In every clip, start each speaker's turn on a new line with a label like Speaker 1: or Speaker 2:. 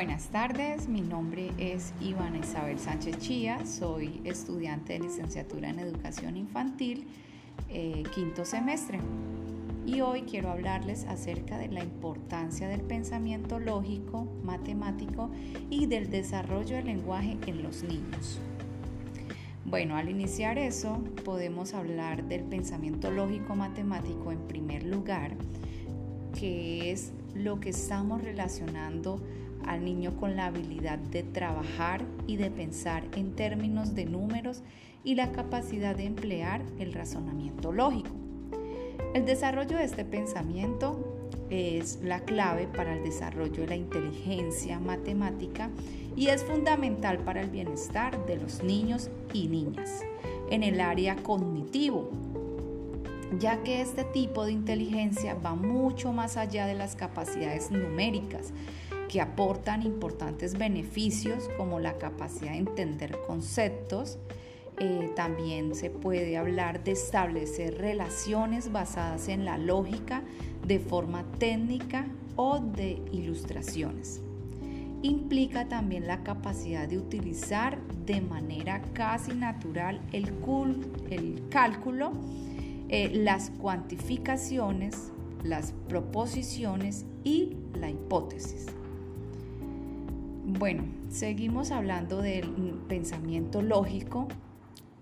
Speaker 1: Buenas tardes, mi nombre es Ivana Isabel Sánchez Chía, soy estudiante de licenciatura en educación infantil, eh, quinto semestre. Y hoy quiero hablarles acerca de la importancia del pensamiento lógico, matemático y del desarrollo del lenguaje en los niños. Bueno, al iniciar eso, podemos hablar del pensamiento lógico matemático en primer lugar, que es lo que estamos relacionando al niño con la habilidad de trabajar y de pensar en términos de números y la capacidad de emplear el razonamiento lógico. El desarrollo de este pensamiento es la clave para el desarrollo de la inteligencia matemática y es fundamental para el bienestar de los niños y niñas en el área cognitivo, ya que este tipo de inteligencia va mucho más allá de las capacidades numéricas, que aportan importantes beneficios como la capacidad de entender conceptos. Eh, también se puede hablar de establecer relaciones basadas en la lógica de forma técnica o de ilustraciones. Implica también la capacidad de utilizar de manera casi natural el, cálculo, eh, las cuantificaciones, las proposiciones y la hipótesis. Bueno, seguimos hablando del pensamiento lógico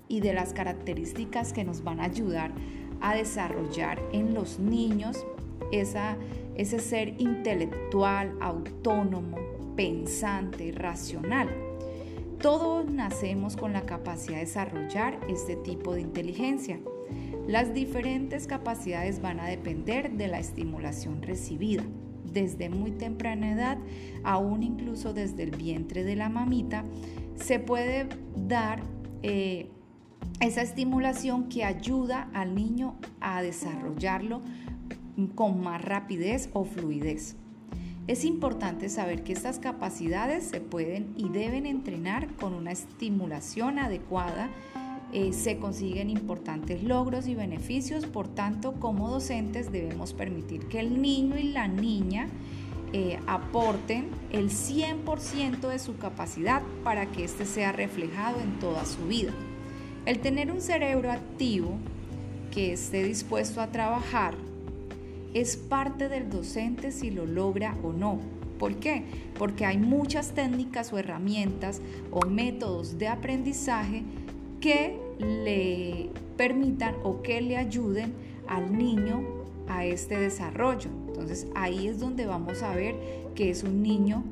Speaker 1: y de las características que nos van a ayudar a desarrollar en los niños ese ser intelectual, autónomo, pensante, racional. Todos nacemos con la capacidad de desarrollar este tipo de inteligencia. Las diferentes capacidades van a depender de la estimulación recibida desde muy temprana edad, aún incluso desde el vientre de la mamita, se puede dar eh, esa estimulación que ayuda al niño a desarrollarlo con más rapidez o fluidez. Es importante saber que estas capacidades se pueden y deben entrenar con una estimulación adecuada eh, se consiguen importantes logros y beneficios, por tanto como docentes debemos permitir que el niño y la niña eh, aporten el 100% de su capacidad para que éste sea reflejado en toda su vida. El tener un cerebro activo que esté dispuesto a trabajar es parte del docente si lo logra o no. ¿Por qué? Porque hay muchas técnicas o herramientas o métodos de aprendizaje que le permitan o que le ayuden al niño a este desarrollo. Entonces ahí es donde vamos a ver que es un niño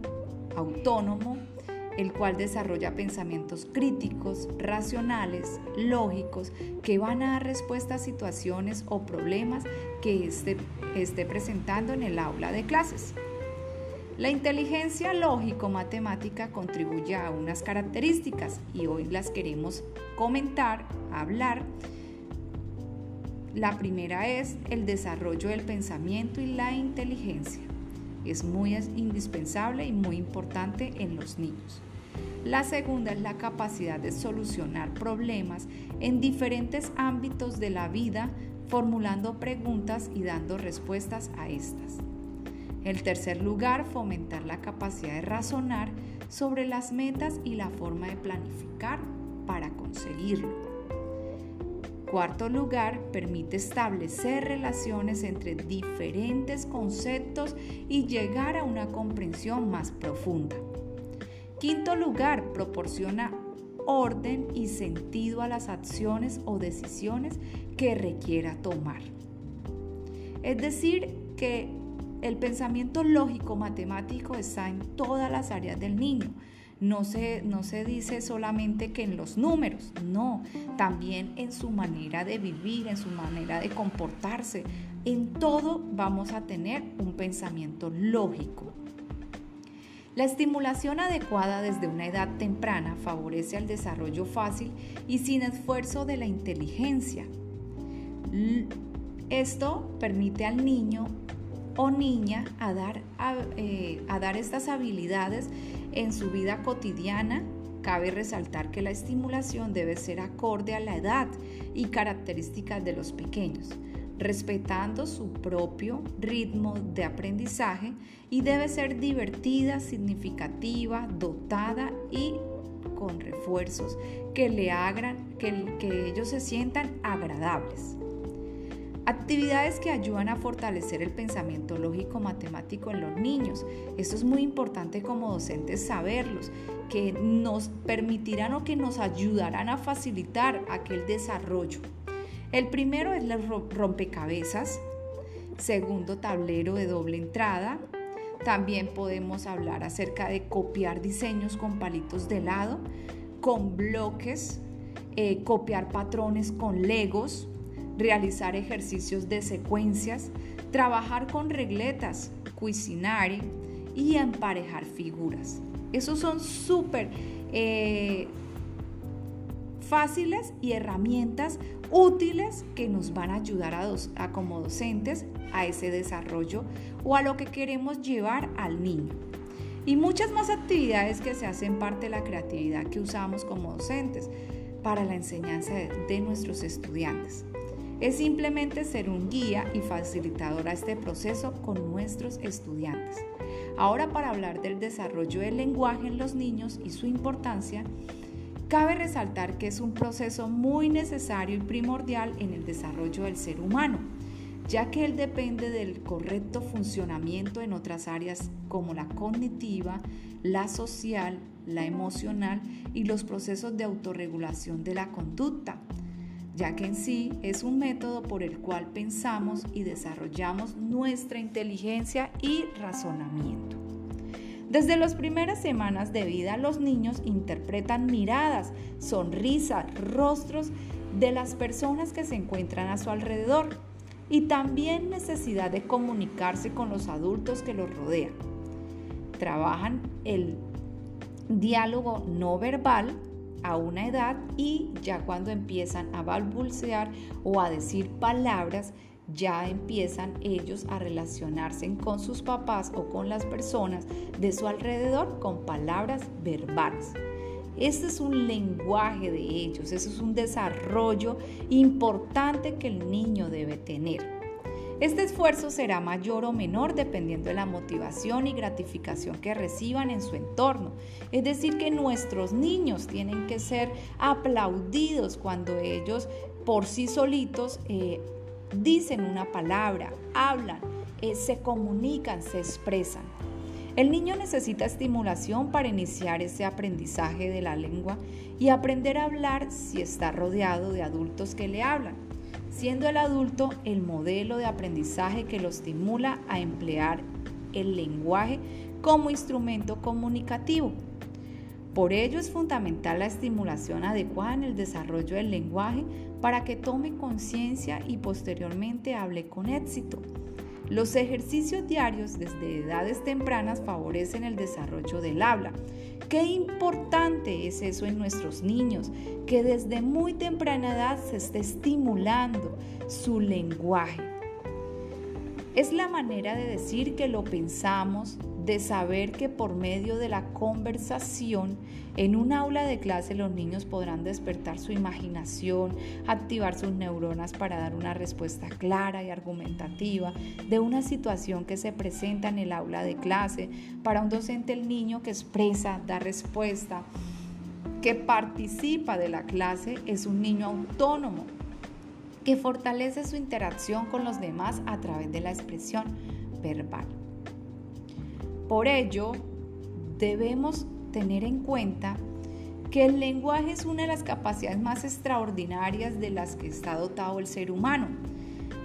Speaker 1: autónomo, el cual desarrolla pensamientos críticos, racionales, lógicos, que van a dar respuesta a situaciones o problemas que esté, esté presentando en el aula de clases. La inteligencia lógico-matemática contribuye a unas características y hoy las queremos comentar, hablar. La primera es el desarrollo del pensamiento y la inteligencia. Es muy indispensable y muy importante en los niños. La segunda es la capacidad de solucionar problemas en diferentes ámbitos de la vida, formulando preguntas y dando respuestas a estas. En tercer lugar, fomentar la capacidad de razonar sobre las metas y la forma de planificar para conseguirlo. Cuarto lugar, permite establecer relaciones entre diferentes conceptos y llegar a una comprensión más profunda. Quinto lugar, proporciona orden y sentido a las acciones o decisiones que requiera tomar. Es decir, que el pensamiento lógico matemático está en todas las áreas del niño. No se, no se dice solamente que en los números, no, también en su manera de vivir, en su manera de comportarse. En todo vamos a tener un pensamiento lógico. La estimulación adecuada desde una edad temprana favorece el desarrollo fácil y sin esfuerzo de la inteligencia. Esto permite al niño o niña a dar, eh, a, dar estas habilidades en su vida cotidiana, cabe resaltar que la estimulación debe ser acorde a la edad y características de los pequeños. respetando su propio ritmo de aprendizaje y debe ser divertida, significativa, dotada y con refuerzos que le hagan que, que ellos se sientan agradables. Actividades que ayudan a fortalecer el pensamiento lógico matemático en los niños. Esto es muy importante como docentes saberlos, que nos permitirán o que nos ayudarán a facilitar aquel desarrollo. El primero es el rompecabezas, segundo tablero de doble entrada. También podemos hablar acerca de copiar diseños con palitos de lado, con bloques, eh, copiar patrones con legos, realizar ejercicios de secuencias, trabajar con regletas, cuisinare y emparejar figuras. Esos son súper eh, fáciles y herramientas útiles que nos van a ayudar a, a como docentes a ese desarrollo o a lo que queremos llevar al niño. Y muchas más actividades que se hacen parte de la creatividad que usamos como docentes para la enseñanza de nuestros estudiantes. Es simplemente ser un guía y facilitador a este proceso con nuestros estudiantes. Ahora para hablar del desarrollo del lenguaje en los niños y su importancia, cabe resaltar que es un proceso muy necesario y primordial en el desarrollo del ser humano, ya que él depende del correcto funcionamiento en otras áreas como la cognitiva, la social, la emocional y los procesos de autorregulación de la conducta ya que en sí es un método por el cual pensamos y desarrollamos nuestra inteligencia y razonamiento. Desde las primeras semanas de vida los niños interpretan miradas, sonrisas, rostros de las personas que se encuentran a su alrededor y también necesidad de comunicarse con los adultos que los rodean. Trabajan el diálogo no verbal a una edad y ya cuando empiezan a balbucear o a decir palabras, ya empiezan ellos a relacionarse con sus papás o con las personas de su alrededor con palabras verbales. Este es un lenguaje de ellos, ese es un desarrollo importante que el niño debe tener. Este esfuerzo será mayor o menor dependiendo de la motivación y gratificación que reciban en su entorno. Es decir, que nuestros niños tienen que ser aplaudidos cuando ellos por sí solitos eh, dicen una palabra, hablan, eh, se comunican, se expresan. El niño necesita estimulación para iniciar ese aprendizaje de la lengua y aprender a hablar si está rodeado de adultos que le hablan siendo el adulto el modelo de aprendizaje que lo estimula a emplear el lenguaje como instrumento comunicativo. Por ello es fundamental la estimulación adecuada en el desarrollo del lenguaje para que tome conciencia y posteriormente hable con éxito. Los ejercicios diarios desde edades tempranas favorecen el desarrollo del habla. Qué importante es eso en nuestros niños, que desde muy temprana edad se esté estimulando su lenguaje. Es la manera de decir que lo pensamos, de saber que por medio de la conversación en un aula de clase los niños podrán despertar su imaginación, activar sus neuronas para dar una respuesta clara y argumentativa de una situación que se presenta en el aula de clase. Para un docente el niño que expresa, da respuesta, que participa de la clase es un niño autónomo que fortalece su interacción con los demás a través de la expresión verbal. Por ello, debemos tener en cuenta que el lenguaje es una de las capacidades más extraordinarias de las que está dotado el ser humano,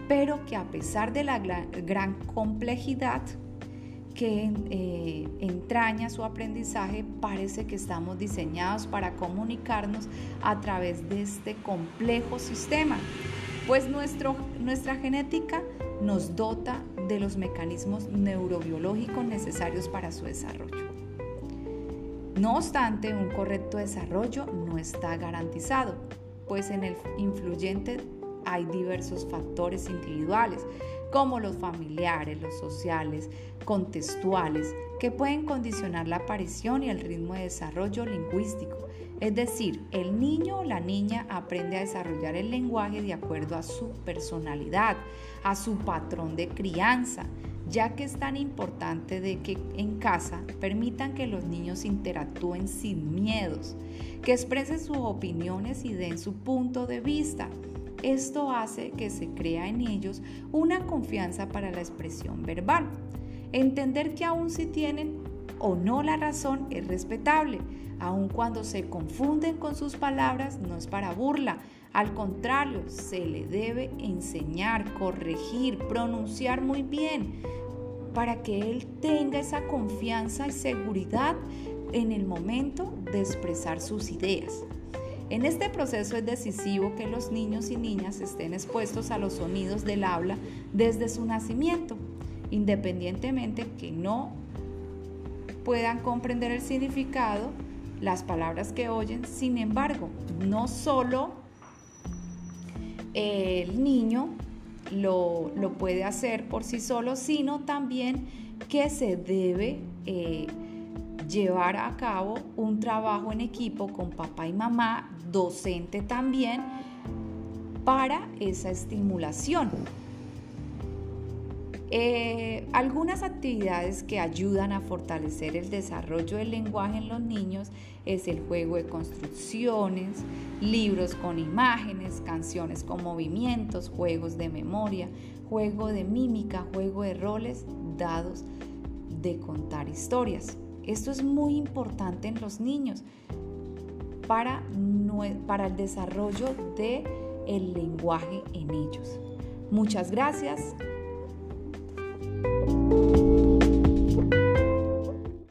Speaker 1: pero que a pesar de la gran complejidad que eh, entraña su aprendizaje, parece que estamos diseñados para comunicarnos a través de este complejo sistema, pues nuestra genética nos dota de los mecanismos neurobiológicos necesarios para su desarrollo. No obstante, un correcto desarrollo no está garantizado, pues en el influyente hay diversos factores individuales, como los familiares, los sociales, contextuales, que pueden condicionar la aparición y el ritmo de desarrollo lingüístico. Es decir, el niño o la niña aprende a desarrollar el lenguaje de acuerdo a su personalidad, a su patrón de crianza, ya que es tan importante de que en casa permitan que los niños interactúen sin miedos, que expresen sus opiniones y den su punto de vista. Esto hace que se crea en ellos una confianza para la expresión verbal. Entender que aun si tienen o no la razón es respetable, aun cuando se confunden con sus palabras no es para burla, al contrario, se le debe enseñar, corregir, pronunciar muy bien, para que él tenga esa confianza y seguridad en el momento de expresar sus ideas. En este proceso es decisivo que los niños y niñas estén expuestos a los sonidos del habla desde su nacimiento, independientemente que no puedan comprender el significado, las palabras que oyen. Sin embargo, no solo el niño lo, puede hacer por sí solo, sino también que se debe eh, llevar a cabo un trabajo en equipo con papá y mamá, docente también, para esa estimulación. Eh, algunas actividades que ayudan a fortalecer el desarrollo del lenguaje en los niños es el juego de construcciones, libros con imágenes, canciones con movimientos, juegos de memoria, juego de mímica, juego de roles, dados de contar historias. Esto es muy importante en los niños para, el desarrollo del el lenguaje en ellos. Muchas gracias.